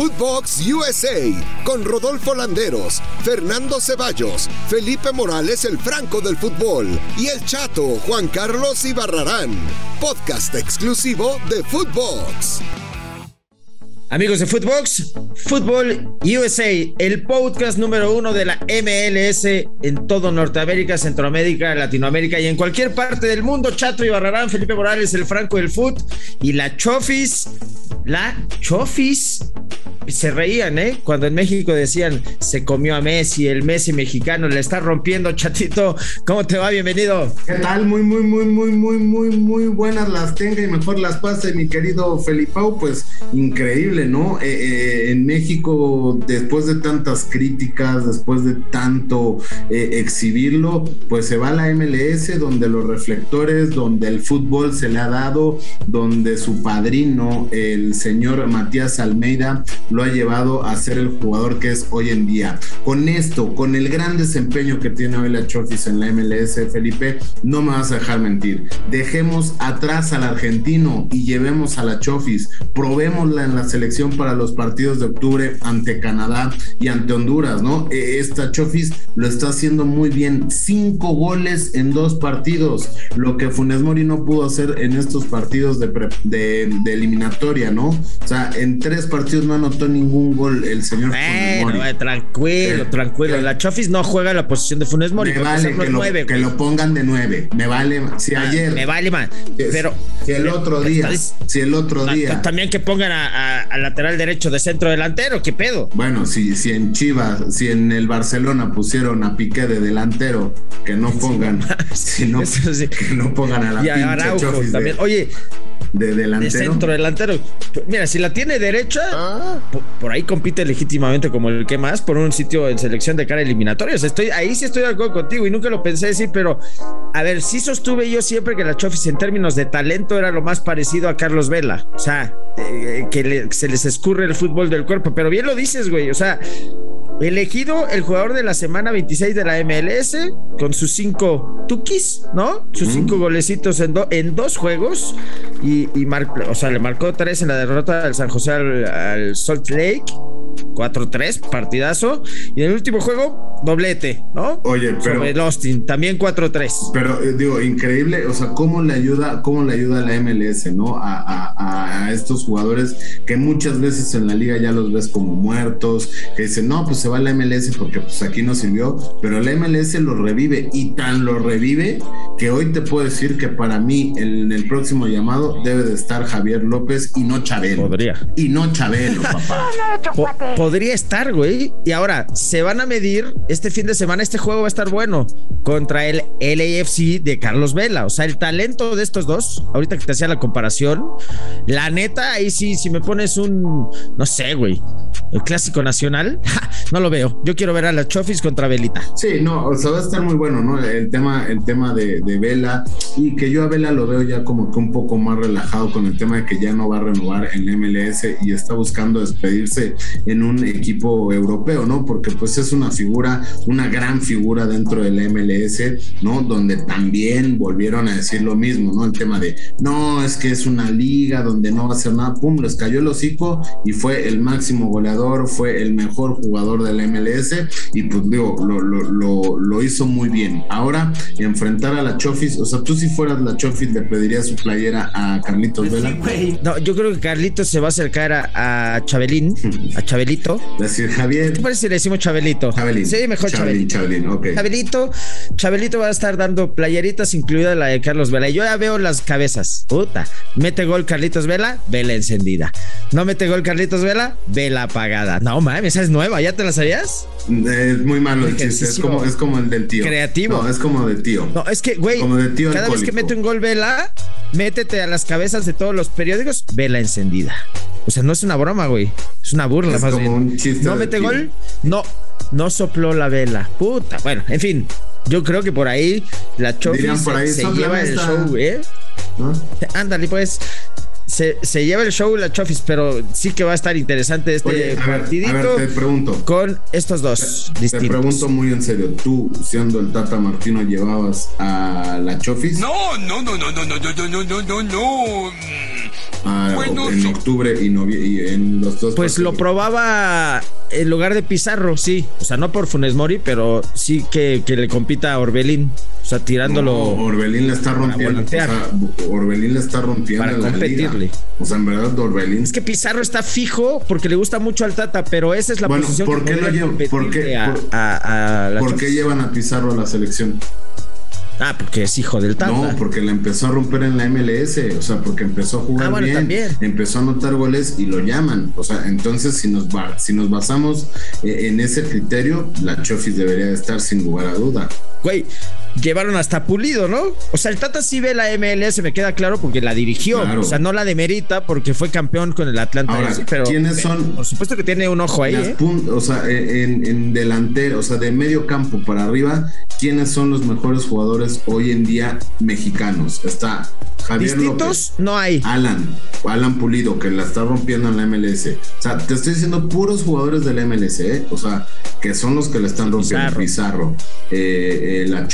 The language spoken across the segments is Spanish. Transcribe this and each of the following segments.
Footbox USA con Rodolfo Landeros, Fernando Ceballos, Felipe Morales el Franco del Fútbol y el Chato Juan Carlos Ibarrarán. Podcast exclusivo de Footbox. Amigos de Footbox, Fútbol USA, el podcast número uno de la MLS en todo Norteamérica, Centroamérica, Latinoamérica y en cualquier parte del mundo. Chato y Barrarán, Felipe Morales, el Franco del Foot y la Chofis, la Chofis se reían, ¿eh? Cuando en México decían se comió a Messi, el Messi mexicano le está rompiendo, chatito. ¿Cómo te va? Bienvenido. ¿Qué tal? Muy, muy, muy, muy, muy, muy, muy buenas las tenga y mejor las pase, mi querido Felipao. Pues increíble, ¿no? Eh, eh, en México, después de tantas críticas, después de tanto eh, exhibirlo, pues se va a la MLS, donde los reflectores, donde el fútbol se le ha dado, donde su padrino, el señor Matías Almeida, lo ha llevado a ser el jugador que es hoy en día. Con esto, con el gran desempeño que tiene hoy la Chofis en la MLS, Felipe, no me vas a dejar mentir. Dejemos atrás al argentino y llevemos a la Chofis. Probémosla en la selección para los partidos de octubre ante Canadá y ante Honduras, ¿no? E, esta Chofis lo está haciendo muy bien. Cinco goles en dos partidos, lo que Funes Mori no pudo hacer en estos partidos de, eliminatoria, ¿no? O sea, en tres partidos no anotó ningún gol el señor bueno, Funes Mori. tranquilo, tranquilo. la Chofis no juega la posición de Funes Mori. Me vale que, lo, que lo, pongan de nueve. Me vale. Si ah, ayer. Me vale, man. Pero. Si el otro día. Si el otro día. También que pongan a, a, lateral derecho de centro delantero. ¿Qué pedo? Bueno, si, si en Chivas, si en el Barcelona pusieron a Piqué de delantero, que no pongan. si no, que no pongan a la y a Araujo también. Oye, de delantero. De centro delantero. Mira, si la tiene derecha, ah. por, ahí compite legítimamente como el que más por un sitio en selección de cara eliminatoria. estoy, ahí sí estoy de acuerdo contigo y nunca lo pensé decir, pero a ver, sí sostuve yo siempre que la Chofis en términos de talento era lo más parecido a Carlos Vela. O sea, eh, que se les escurre el fútbol del cuerpo. Pero bien lo dices, güey. O sea, elegido el jugador de la semana 26 de la MLS con sus cinco tukis, ¿no? Sus cinco golecitos en, en dos juegos y, y o sea, le marcó tres en la derrota del San José al Salt Lake 4-3, partidazo. Y en el último juego, doblete, ¿no? Oye, pero. Sobre el Austin, también 4-3. Pero eh, digo, increíble, o sea, cómo le ayuda, cómo le ayuda a la MLS, ¿no? A, estos jugadores que muchas veces en la liga ya los ves como muertos, que dicen, no, pues se va a la MLS porque pues aquí no sirvió, pero la MLS lo revive y tan lo revive que hoy te puedo decir que para mí en el próximo llamado debe de estar Javier López y no Chabelo. Podría. Y no Chabelo, papá podría estar, güey. Y ahora se van a medir este fin de semana. Este juego va a estar bueno contra el LAFC de Carlos Vela. O sea, el talento de estos dos, ahorita que te hacía la comparación, la neta, ahí sí, si me pones un, no sé, güey, el clásico nacional, no lo veo. Yo quiero ver a la Chofis contra Velita. Sí, no, o sea, va a estar muy bueno, ¿no? El tema, el tema de, de Vela y que yo a Vela lo veo ya como que un poco más relajado con el tema de que ya no va a renovar en MLS y está buscando despedirse en un equipo europeo, ¿no? Porque pues es una figura, una gran figura dentro del MLS, ¿no? Donde también volvieron a decir lo mismo, ¿no? El tema de, no, es que es una liga donde no va a ser nada, pum, les cayó el hocico y fue el máximo goleador, fue el mejor jugador del MLS y pues digo, lo, lo, lo, hizo muy bien. Ahora, enfrentar a la Chofis, o sea, tú si fueras la Chofis le pedirías su playera a Carlitos Vela. No, yo creo que Carlitos se va a acercar a, a Chabelín, a Chabelito Decir Javier. ¿Qué parece si le decimos Chabelito? Chabelín. Sí, mejor Chabelín. Chabelín, ok. Chabelito, Chabelito va a estar dando playeritas, incluida la de Carlos Vela. Y yo ya veo las cabezas. Puta. Mete gol Carlitos Vela, vela encendida. No mete gol Carlitos Vela, vela apagada. No mames, esa es nueva. ¿Ya te la sabías? Es muy malo el chiste. Es como, es como el del tío. Creativo. No, es como del tío. No, es que, güey, cada vez que mete un gol Vela, métete a las cabezas de todos los periódicos, vela encendida. O sea, no es una broma, güey. Es una burla, es como Un chiste no mete gol, no, no sopló la vela. Puta. Bueno, en fin. Yo creo que por ahí la Chofis se, lleva el show, ¿eh? Ándale, pues se, lleva el show la Chofis, pero sí que va a estar interesante este partidito. te pregunto. Con estos dos te, Te pregunto muy en serio, ¿tú, siendo el Tata Martino, llevabas a la Chofis? No, no, no, no, no, no, no, no, no, no, no. Ah, en octubre y, y, en los dos. Pues lo probaba en lugar de Pizarro, sí. O sea, no por Funes Mori, pero sí que, que le compita a Orbelín. O sea, tirándolo. Orbelín le está rompiendo. O sea, Orbelín le está rompiendo. Para competirle. O sea, en verdad, Orbelín. Es que Pizarro está fijo porque le gusta mucho al Tata, pero esa es la bueno, posición ¿por qué no llevan, ¿por qué, ¿por qué llevan a Pizarro a la selección? Ah, porque es hijo del Tata. No, porque le empezó a romper en la MLS, o sea, porque empezó a jugar ah, bien, empezó a anotar goles y lo llaman. O sea, entonces si nos, si nos basamos eh, en ese criterio, la Chofis debería estar sin lugar a duda. Güey, llevaron hasta Pulido, ¿no? O sea, el Tata sí ve la MLS, me queda claro, porque la dirigió. O sea, no la demerita porque fue campeón con el Atlanta. Ahora, pero ¿quiénes son? Por supuesto que tiene un ojo ahí. ¿eh? O sea, en, en, delantero, o sea, de medio campo para arriba, ¿quiénes son los mejores jugadores hoy en día mexicanos? Está Javier ¿Distintos? No hay. Alan, Alan Pulido, que la está rompiendo en la MLS. O sea, te estoy diciendo puros jugadores del MLS, ¿eh? O sea, que son los que le están rompiendo. Pizarro, eh, eh, La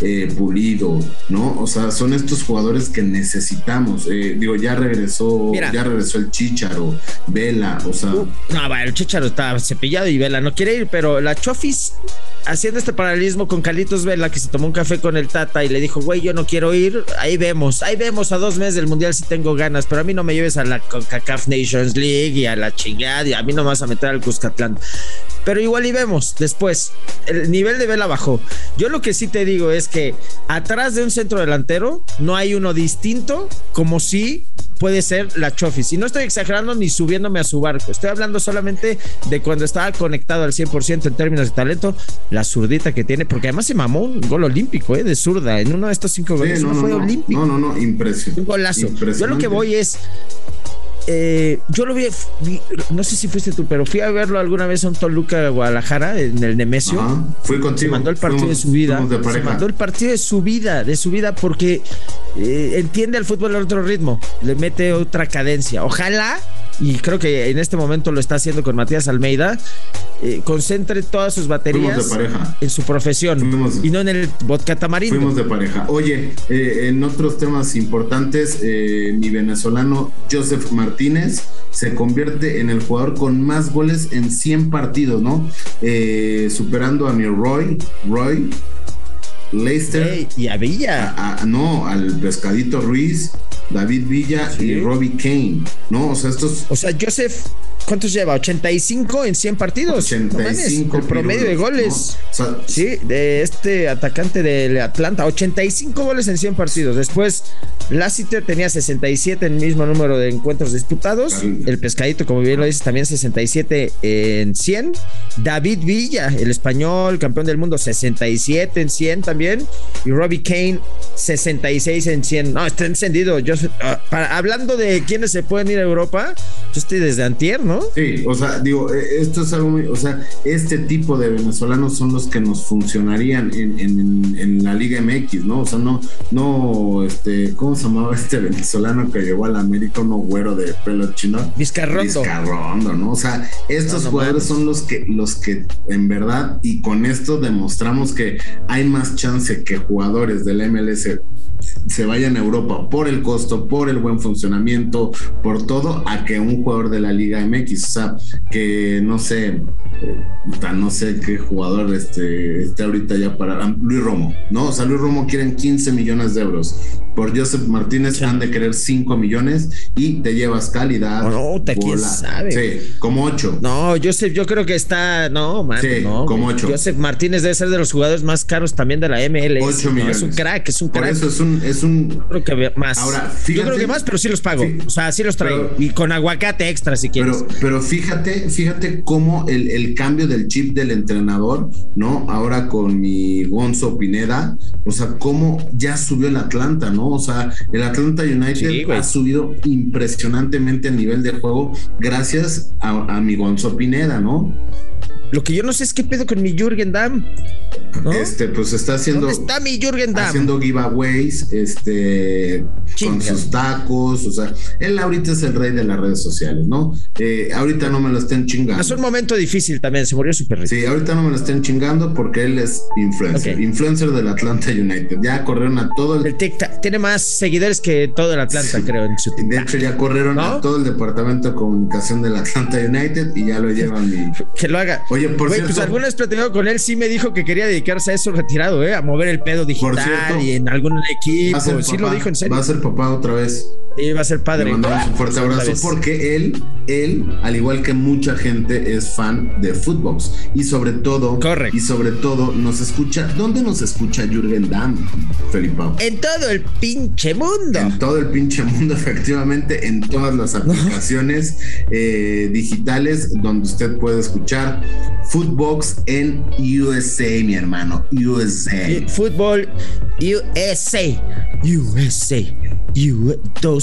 Eh, Pulido, ¿no? O sea, son estos jugadores que necesitamos. digo, ya regresó, ya regresó el Chicharo, Vela, o sea. Uh, no, el Chicharo está cepillado y Vela no quiere ir, pero La Chofis haciendo este paralelismo con Carlitos Vela, que se tomó un café con el Tata y le dijo, güey, yo no quiero ir, ahí vemos, ahí vemos a dos meses del Mundial si tengo ganas, pero a mí no me lleves a la CACAF Nations League y a la chingada y a mí no me vas a meter al Cuscatlán. Pero igual y vemos después, el nivel de Vela bajó. Yo lo que sí te digo es que atrás de un centro delantero no hay uno distinto como si puede ser la Chofis. Y no estoy exagerando ni subiéndome a su barco. Estoy hablando solamente de cuando estaba conectado al 100% en términos de talento, la zurdita que tiene, porque además se mamó un gol olímpico, ¿eh? De zurda. En uno de estos cinco goles no, fue olímpico. No, no, no, impresionante. Un golazo. Yo lo que voy es. Eh, yo lo vi, no sé si fuiste tú, pero fui a verlo alguna vez a un Toluca Guadalajara en el Nemesio. fui contigo. Se mandó el partido de su vida. se mandó el partido de su vida, de su vida, porque eh, entiende al fútbol a otro ritmo, le mete otra cadencia. Ojalá y creo que en este momento lo está haciendo con Matías Almeida, eh, concentre todas sus baterías en su profesión y no en el vodka tamarindo. Fuimos de pareja. Oye, eh, en otros temas importantes, eh, mi venezolano Joseph Martínez se convierte en el jugador con más goles en 100 partidos, ¿no? superando a mi Roy, Roy, Leicester. y a Villa. no, al Pescadito Ruiz, David Villa y Robbie Kane, ¿no? O sea, estos. O sea, Joseph ¿Cuántos lleva? 85 en 100 partidos. 85 el promedio de goles. sí, de este atacante del Atlanta. 85 goles en 100 partidos. Después, Lassiter tenía 67 en el mismo número de encuentros disputados. El pescadito, como bien lo dices, también 67 en 100. David Villa, el español, campeón del mundo, 67 en 100 también. Y Robbie Kane, 66 en 100. No, está encendido. Yo, ah, hablando de quienes se pueden ir a Europa, yo estoy desde Antier, ¿no? Sí, o sea, digo, eh, esto es algo muy, o sea, este tipo de venezolanos son los que nos funcionarían en, en, la Liga MX, ¿no? O sea, no, no, este, ¿cómo se llamaba este venezolano que llegó al América, uno güero de pelo chino? Vizcarrondo. Vizcarrondo, ¿no? O sea, estos jugadores son los que, los que en verdad, y con esto demostramos que hay más chance que jugadores del MLS se vayan a Europa por el costo, por el buen funcionamiento, por todo, a que un jugador de la Liga MX, o sea, que no sé, eh, no sé qué jugador este, esté ahorita ya para Luis Romo, ¿no? O sea, Luis Romo quieren 15 millones de euros por Joseph Martínez han de querer 5 millones y te llevas calidad. No, te quién sabe. Sí, como 8. No, Joseph, yo creo que está, no, man, sí, no. como 8. Joseph Martínez debe ser de los jugadores más caros también de la MLS. 8 millones. es un crack, es un crack. Por eso es un, es un. Creo que más. Ahora, fíjate, Yo creo que más, pero sí los pago. o sea, sí los traigo. Y con aguacate extra si quieres. Pero, pero fíjate, fíjate cómo el, el cambio del chip del entrenador, ¿no? Ahora con mi Gonzo Pineda, o sea, cómo ya subió el Atlanta, ¿no? O sea, el Atlanta United ha subido impresionantemente el nivel de juego gracias a, mi Gonzo Pineda, ¿no? Lo que yo no sé es qué pedo con mi Jürgen Damm. Este, pues está haciendo. ¿Dónde está mi Jürgen Damm? Haciendo giveaways, este, con sus tacos. O sea, él ahorita es el rey de las redes sociales, ¿no? Eh, ahorita no me lo estén chingando. Es un momento difícil también, se murió súper rico. Sí, ahorita no me lo estén chingando porque él es influencer. Influencer del Atlanta United. Ya corrieron a todo el. el tiene más seguidores que todo el Atlanta, creo, en su De hecho, ya corrieron a todo el departamento de comunicación del Atlanta United y ya lo llevan. Y... que lo haga. Oye, por Güey, pues alguna vez platicado con él, sí me dijo que quería dedicarse a eso retirado, ¿eh? A mover el pedo digital y en algún equipo. Sí lo dijo en serio. Va a ser papá otra vez. Sí, va a ser padre. Le mandamos un fuerte abrazo porque él, él, al igual que mucha gente, es fan de Footbox y sobre todo, y sobre todo nos escucha. ¿Dónde nos escucha Jürgen Damm, Felipe? En todo el pinche mundo. En todo el pinche mundo, efectivamente, en todas las aplicaciones eh, digitales donde usted puede escuchar Footbox en USA, mi hermano, USA. Fútbol USA, USA. You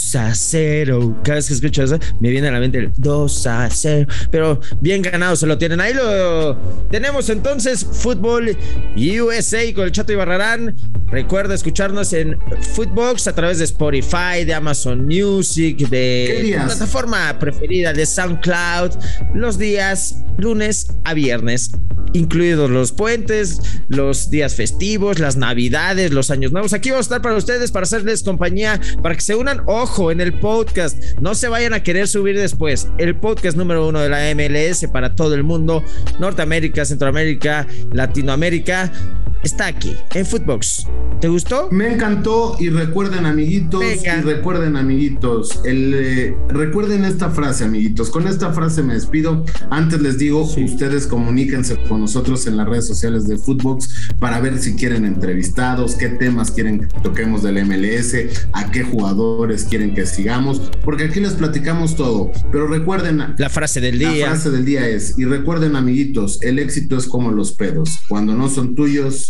2 a 0. Cada vez que escucho eso, me viene a la mente el 2 a 0. Pero bien ganado se lo tienen. Ahí lo tenemos entonces. Fútbol USA con el Chato y Barrarán. Recuerda escucharnos en Footbox a través de Spotify, de Amazon Music, de tu plataforma preferida de SoundCloud. Los días lunes a viernes incluidos los puentes, los días festivos, las navidades, los años nuevos. Aquí vamos a estar para ustedes, para hacerles compañía, para que se unan. Ojo, en el podcast, no se vayan a querer subir después. El podcast número uno de la MLS para todo el mundo, Norteamérica, Centroamérica, Latinoamérica está aquí en Footbox. ¿Te gustó? Me encantó y recuerden amiguitos y recuerden amiguitos, el, eh, recuerden esta frase amiguitos, con esta frase me despido, antes les digo, ustedes comuníquense con nosotros en las redes sociales de Footbox para ver si quieren entrevistados, qué temas quieren que toquemos del MLS, a qué jugadores quieren que sigamos, porque aquí les platicamos todo, pero recuerden la frase del día. La frase del día es, y recuerden amiguitos, el éxito es como los pedos, cuando no son tuyos,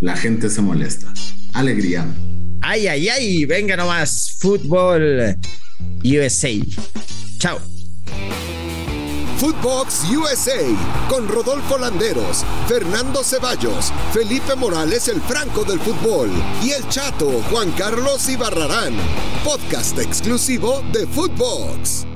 la gente se molesta. Alegría. Ay, ay, ay, venga nomás. Fútbol USA. Chao. Footbox USA con Rodolfo Landeros, Fernando Ceballos, Felipe Morales el Franco del Fútbol y el Chato Juan Carlos Ibarrarán. Podcast exclusivo de Footbox.